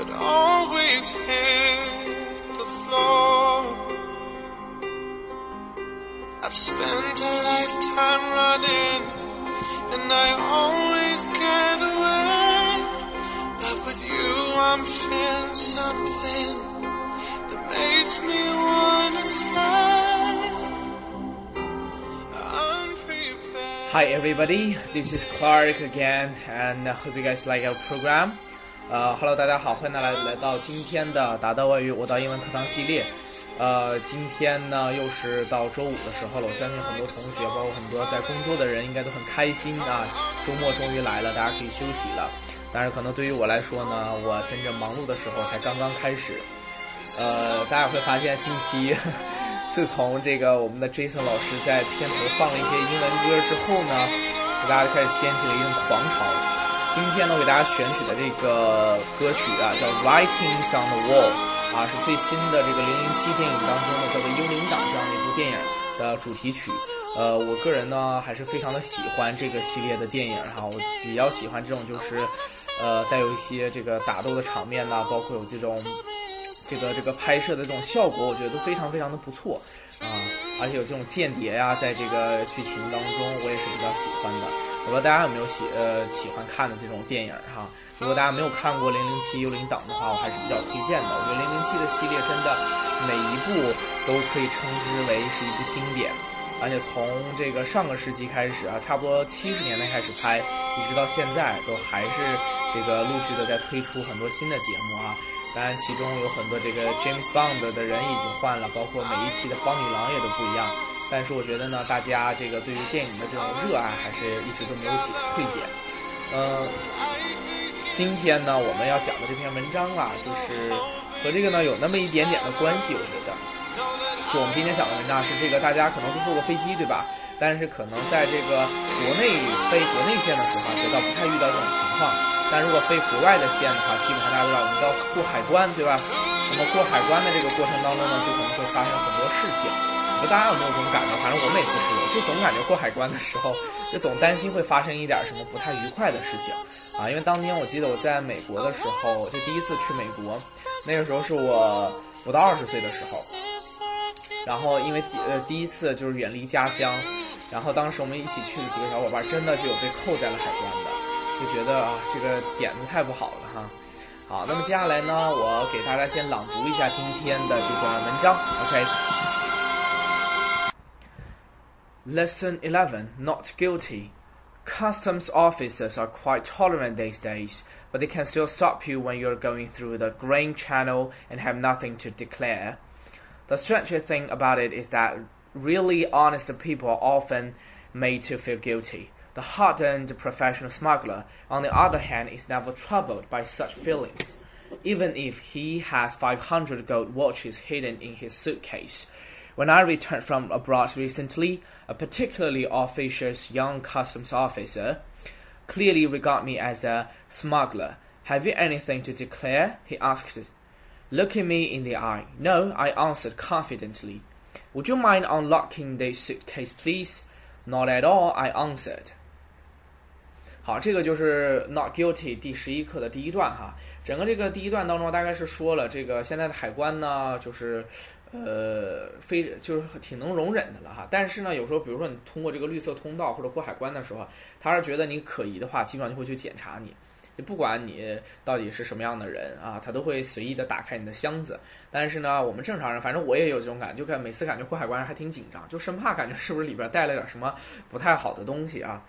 but always hit the floor. I've spent a lifetime running, and I always get away. But with you, I'm feeling something that makes me wanna stay. Hi everybody, this is Clark again, and I hope you guys like our program. 呃哈喽，大家好，欢迎大家来到今天的达到外语我到英文课堂系列。呃，今天呢又是到周五的时候了，我相信很多同学，包括很多在工作的人，应该都很开心啊。周末终于来了，大家可以休息了。但是可能对于我来说呢，我真正忙碌的时候才刚刚开始。呃，大家会发现近期，自从这个我们的 Jason 老师在片头放了一些英文歌之后呢，大家开始掀起了一阵狂潮。今天呢，我给大家选取的这个歌曲啊，叫《Writings on the Wall》，啊，是最新的这个《零零七》电影当中的叫做《幽灵党》这样的一部电影的主题曲。呃，我个人呢还是非常的喜欢这个系列的电影哈，我比较喜欢这种就是，呃，带有一些这个打斗的场面呐，包括有这种这个这个拍摄的这种效果，我觉得都非常非常的不错啊，而且有这种间谍呀，在这个剧情当中，我也是比较喜欢的。我不知道大家有没有喜呃喜欢看的这种电影哈？如果大家没有看过《零零七幽灵党》的话，我还是比较推荐的。我觉得《零零七》的系列真的每一部都可以称之为是一部经典，而且从这个上个世纪开始啊，差不多七十年代开始拍，一直到现在都还是这个陆续的在推出很多新的节目啊。当然，其中有很多这个 James Bond 的人已经换了，包括每一期的邦女郎也都不一样。但是我觉得呢，大家这个对于电影的这种热爱还是一直都没有减退减。嗯，今天呢我们要讲的这篇文章啊，就是和这个呢有那么一点点的关系。我觉得，就我们今天讲的文章是这个，大家可能都坐过飞机对吧？但是可能在这个国内飞国内线的时候，觉得不太遇到这种情况。但如果飞国外的线的话，基本上大家都知道，我们要过海关对吧？那么过海关的这个过程当中呢，就可能会发生很多事情。不知道大家有没有这种感觉？反正我每次是有，就总感觉过海关的时候，就总担心会发生一点什么不太愉快的事情啊。因为当年我记得我在美国的时候，就第一次去美国，那个时候是我不到二十岁的时候，然后因为呃第一次就是远离家乡，然后当时我们一起去的几个小伙伴，真的就有被扣在了海关的，就觉得啊这个点子太不好了哈。好，那么接下来呢，我给大家先朗读一下今天的这段文章，OK。Lesson 11 Not Guilty. Customs officers are quite tolerant these days, but they can still stop you when you're going through the Grain Channel and have nothing to declare. The stranger thing about it is that really honest people are often made to feel guilty. The hardened professional smuggler, on the other hand, is never troubled by such feelings. Even if he has 500 gold watches hidden in his suitcase, when I returned from abroad recently, particularly officious young customs officer clearly regarded me as a smuggler. Have you anything to declare? he asked. Looking me in the eye. No, I answered confidently. Would you mind unlocking the suitcase, please? Not at all, I answered. 好，这个就是 not guilty 第十一课的第一段哈。整个这个第一段当中，大概是说了这个现在的海关呢，就是 呃，非就是挺能容忍的了哈。但是呢，有时候比如说你通过这个绿色通道或者过海关的时候，他是觉得你可疑的话，基本上就会去检查你。就不管你到底是什么样的人啊，他都会随意的打开你的箱子。但是呢，我们正常人，反正我也有这种感觉，就感每次感觉过海关还挺紧张，就生怕感觉是不是里边带了点什么不太好的东西啊。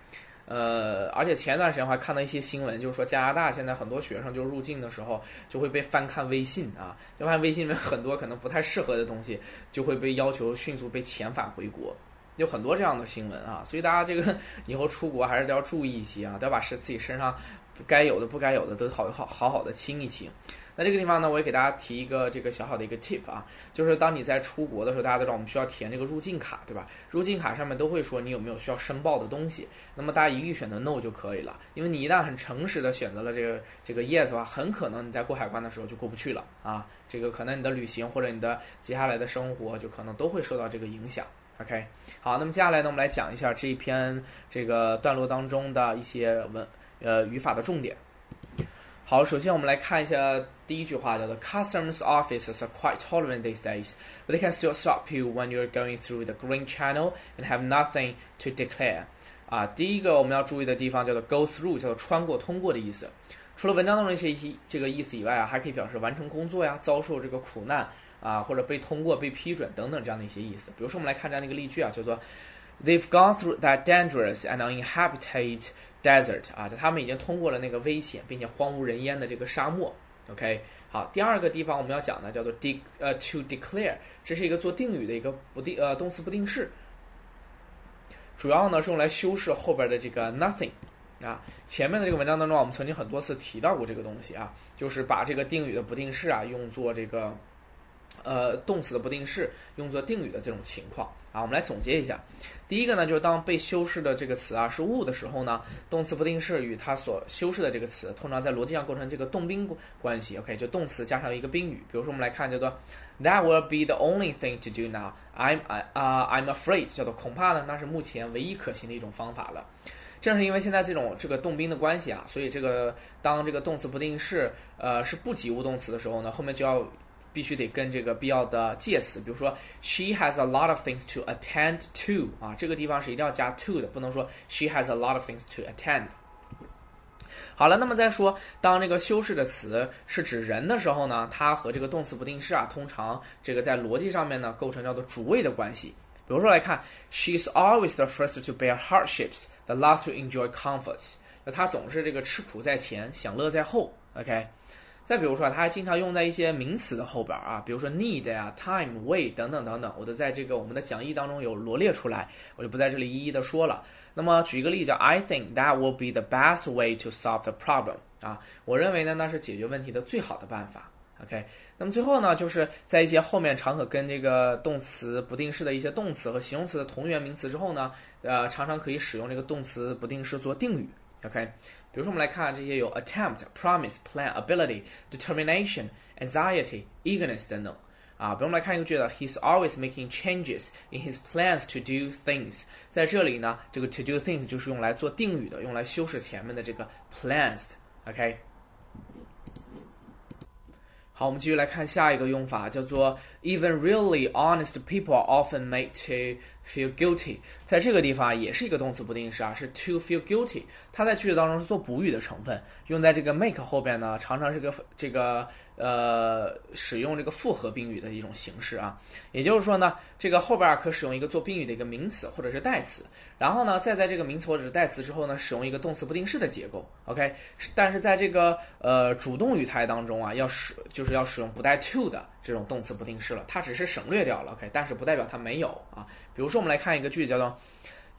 呃，而且前段时间我还看到一些新闻，就是说加拿大现在很多学生就入境的时候就会被翻看微信啊，就发现微信里面很多可能不太适合的东西，就会被要求迅速被遣返回国，有很多这样的新闻啊，所以大家这个以后出国还是要注意一些啊，都要把是自己身上该有的不该有的都好好好好的清一清。那这个地方呢，我也给大家提一个这个小小的一个 tip 啊，就是当你在出国的时候，大家都知道我们需要填这个入境卡，对吧？入境卡上面都会说你有没有需要申报的东西，那么大家一律选择 no 就可以了，因为你一旦很诚实的选择了这个这个 yes 的话，很可能你在过海关的时候就过不去了啊，这个可能你的旅行或者你的接下来的生活就可能都会受到这个影响。OK，好，那么接下来呢，我们来讲一下这一篇这个段落当中的一些文呃语法的重点。好，首先我们来看一下第一句话，叫做 Customs offices are quite tolerant these days, but they can still stop you when you're going through the green channel and have nothing to declare. 啊，第一个我们要注意的地方叫做 go through，叫做穿过、通过的意思。除了文章当中一些一这个意思以外啊，还可以表示完成工作呀、遭受这个苦难啊，或者被通过、被批准等等这样的一些意思。比如说，我们来看这样的一个例句啊，叫做 They've gone through that dangerous and uninhabitate desert 啊，就他们已经通过了那个危险并且荒无人烟的这个沙漠。OK，好，第二个地方我们要讲的叫做 de 呃 to declare，这是一个做定语的一个不定呃动词不定式，主要呢是用来修饰后边的这个 nothing。啊，前面的这个文章当中，我们曾经很多次提到过这个东西啊，就是把这个定语的不定式啊用作这个，呃，动词的不定式用作定语的这种情况啊。我们来总结一下，第一个呢，就是当被修饰的这个词啊是物的时候呢，动词不定式与它所修饰的这个词通常在逻辑上构成这个动宾关系。OK，就动词加上一个宾语。比如说，我们来看叫做 That will be the only thing to do now. I'm 啊，I'm afraid，叫做恐怕呢，那是目前唯一可行的一种方法了。正是因为现在这种这个动宾的关系啊，所以这个当这个动词不定式呃是不及物动词的时候呢，后面就要必须得跟这个必要的介词，比如说 she has a lot of things to attend to 啊，这个地方是一定要加 to 的，不能说 she has a lot of things to attend。好了，那么再说当这个修饰的词是指人的时候呢，它和这个动词不定式啊，通常这个在逻辑上面呢构成叫做主谓的关系。比如说来看，She's always the first to bear hardships, the last to enjoy comforts。那她总是这个吃苦在前，享乐在后。OK。再比如说，它还经常用在一些名词的后边啊，比如说 need 呀、time、way 等等等等，我都在这个我们的讲义当中有罗列出来，我就不在这里一一的说了。那么举一个例子，I think that will be the best way to solve the problem。啊，我认为呢，那是解决问题的最好的办法。OK。那么最后呢，就是在一些后面常可跟这个动词不定式的一些动词和形容词的同源名词之后呢，呃，常常可以使用这个动词不定式做定语。OK，比如说我们来看这些有 attempt、promise、plan、ability、determination、anxiety、eagerness 等等。啊，比如我们来看一个句子，He's always making changes in his plans to do things。在这里呢，这个 to do things 就是用来做定语的，用来修饰前面的这个 plans。OK。 好，我们继续来看下一个用法，叫做 Even really honest people are often made to feel guilty。在这个地方也是一个动词不定式啊，是 to feel guilty。它在句子当中是做补语的成分，用在这个 make 后边呢，常常是个这个呃使用这个复合宾语的一种形式啊。也就是说呢，这个后边可使用一个做宾语的一个名词或者是代词。然后呢，再在这个名词或者是代词之后呢，使用一个动词不定式的结构，OK。但是在这个呃主动语态当中啊，要使就是要使用不带 to 的这种动词不定式了，它只是省略掉了，OK。但是不代表它没有啊。比如说，我们来看一个句子，叫做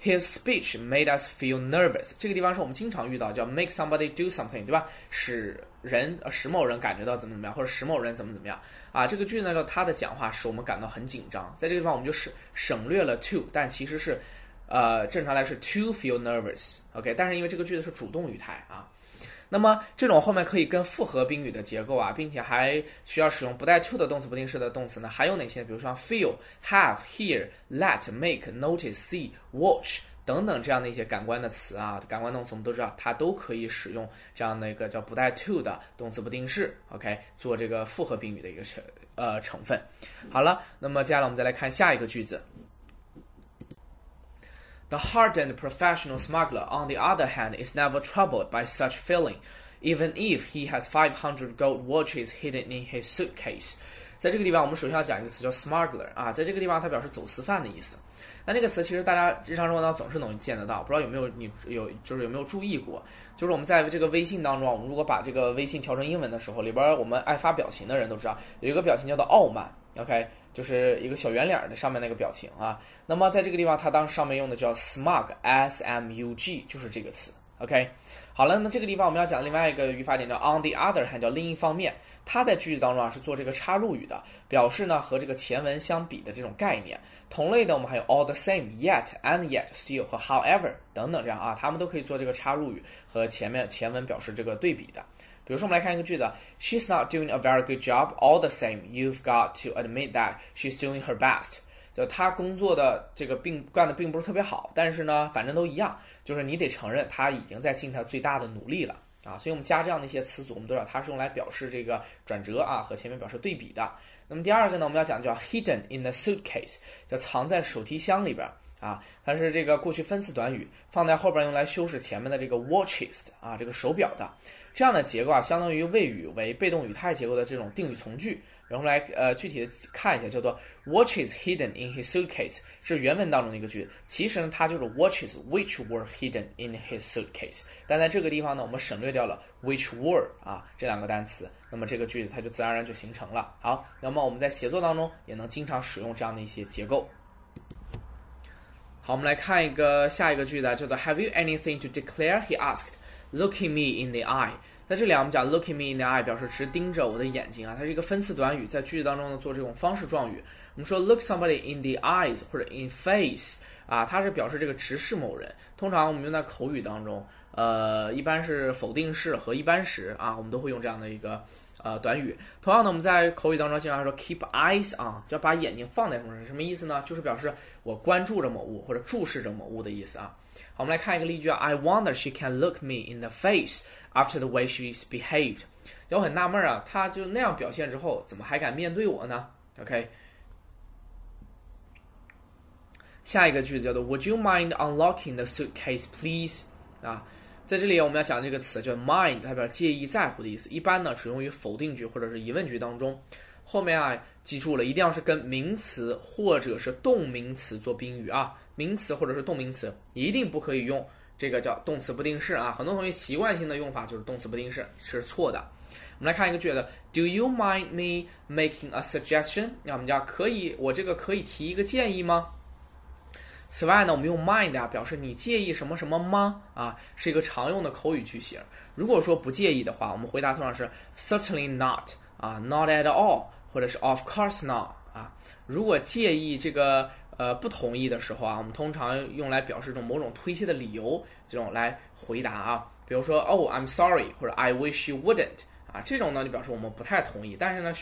His speech made us feel nervous。这个地方是我们经常遇到，叫 make somebody do something，对吧？使人呃使某人感觉到怎么怎么样，或者使某人怎么怎么样啊。这个句子呢，叫他的讲话使我们感到很紧张。在这个地方，我们就省省略了 to，但其实是。呃，正常来说，to feel nervous，OK，但是因为这个句子是主动语态啊，那么这种后面可以跟复合宾语的结构啊，并且还需要使用不带 to 的动词不定式的动词呢，还有哪些？比如说 feel、have、hear、let、make、notice、see、watch 等等这样的一些感官的词啊，感官动词我们都知道，它都可以使用这样的一个叫不带 to 的动词不定式，OK，做这个复合宾语的一个成呃成分。好了，那么接下来我们再来看下一个句子。The hardened professional smuggler, on the other hand, is never troubled by such feeling, even if he has 500 gold watches hidden in his suitcase. 在这个地方，我们首先要讲一个词叫 smuggler 啊，在这个地方它表示走私犯的意思。那这个词其实大家日常生活当中总是能见得到，不知道有没有你有就是有没有注意过？就是我们在这个微信当中，我们如果把这个微信调成英文的时候，里边我们爱发表情的人都知道，有一个表情叫做傲慢，OK。就是一个小圆脸的上面那个表情啊，那么在这个地方，它当上面用的叫 smug，s m u g，就是这个词。OK，好了，那么这个地方我们要讲另外一个语法点叫 on the other hand，叫另一方面，它在句子当中啊是做这个插入语的，表示呢和这个前文相比的这种概念。同类的我们还有 all the same，yet，and yet，still 和 however 等等这样啊，它们都可以做这个插入语和前面前文表示这个对比的。比如说，我们来看一个句子：She's not doing a very good job. All the same, you've got to admit that she's doing her best. 就她工作的这个并干的并不是特别好，但是呢，反正都一样，就是你得承认她已经在尽她最大的努力了。啊，所以我们加这样的一些词组，我们都知道它是用来表示这个转折啊，和前面表示对比的。那么第二个呢，我们要讲叫 hidden in the suitcase，叫藏在手提箱里边啊，它是这个过去分词短语，放在后边用来修饰前面的这个 watches 啊，这个手表的这样的结构啊，相当于谓语为被动语态结构的这种定语从句。然后来呃具体的看一下，叫做 watch is hidden in his suitcase，是原文当中的一个句子。其实呢，它就是 watches which were hidden in his suitcase。但在这个地方呢，我们省略掉了 which were 啊这两个单词，那么这个句子它就自然而然就形成了。好，那么我们在写作当中也能经常使用这样的一些结构。好，我们来看一个下一个句子，叫做 Have you anything to declare? He asked, looking me in the eye. 在这里啊，我们讲 looking me in the eye 表示直盯着我的眼睛啊，它是一个分词短语，在句子当中呢做这种方式状语。我们说 look somebody in the eyes 或者 in face 啊，它是表示这个直视某人。通常我们用在口语当中，呃，一般是否定式和一般时啊，我们都会用这样的一个呃短语。同样呢，我们在口语当中经常说 keep eyes on，就把眼睛放在什么上，什么意思呢？就是表示我关注着某物或者注视着某物的意思啊。好，我们来看一个例句啊，I wonder she can look me in the face。After the way she's behaved，我很纳闷啊，她就那样表现之后，怎么还敢面对我呢？OK，下一个句子叫做 Would you mind unlocking the suitcase, please？啊，在这里我们要讲这个词叫 mind，代表介意、在乎的意思。一般呢，使用于否定句或者是疑问句当中。后面啊，记住了，一定要是跟名词或者是动名词做宾语啊，名词或者是动名词，一定不可以用。这个叫动词不定式啊，很多同学习惯性的用法就是动词不定式，是错的。我们来看一个句子，Do you mind me making a suggestion？那我们讲可以，我这个可以提一个建议吗？此外呢，我们用 mind 啊，表示你介意什么什么吗？啊，是一个常用的口语句型。如果说不介意的话，我们回答通常是 certainly not 啊，not at all，或者是 of course not 啊。如果介意这个。呃，不同意的时候啊，我们通常用来表示这种某种推卸的理由，这种来回答啊。比如说，Oh, I'm sorry，或者 I wish you wouldn't，啊，这种呢就表示我们不太同意，但是呢，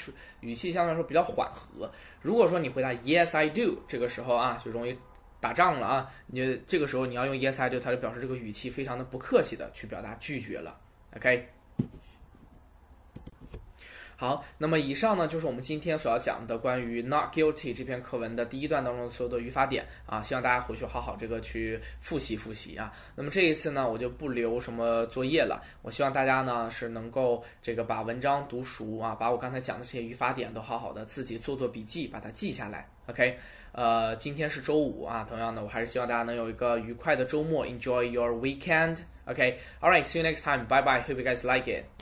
语气相对来说比较缓和。如果说你回答 Yes, I do，这个时候啊就容易打仗了啊。你这个时候你要用 Yes, I do，它就表示这个语气非常的不客气的去表达拒绝了。OK。好，那么以上呢就是我们今天所要讲的关于 not guilty 这篇课文的第一段当中所有的语法点啊，希望大家回去好好这个去复习复习啊。那么这一次呢，我就不留什么作业了，我希望大家呢是能够这个把文章读熟啊，把我刚才讲的这些语法点都好好的自己做做笔记，把它记下来。OK，呃，今天是周五啊，同样的，我还是希望大家能有一个愉快的周末，enjoy your weekend。OK，all right，see you next time，bye bye，hope you guys like it。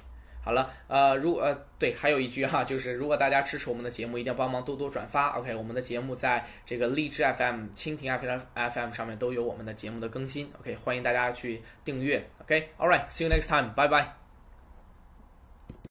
好了，呃，如呃，对，还有一句哈，就是如果大家支持我们的节目，一定要帮忙多多转发。OK，我们的节目在这个荔枝 FM、蜻蜓 FM 上面都有我们的节目的更新。OK，欢迎大家去订阅。OK，All right，see you next time，拜拜。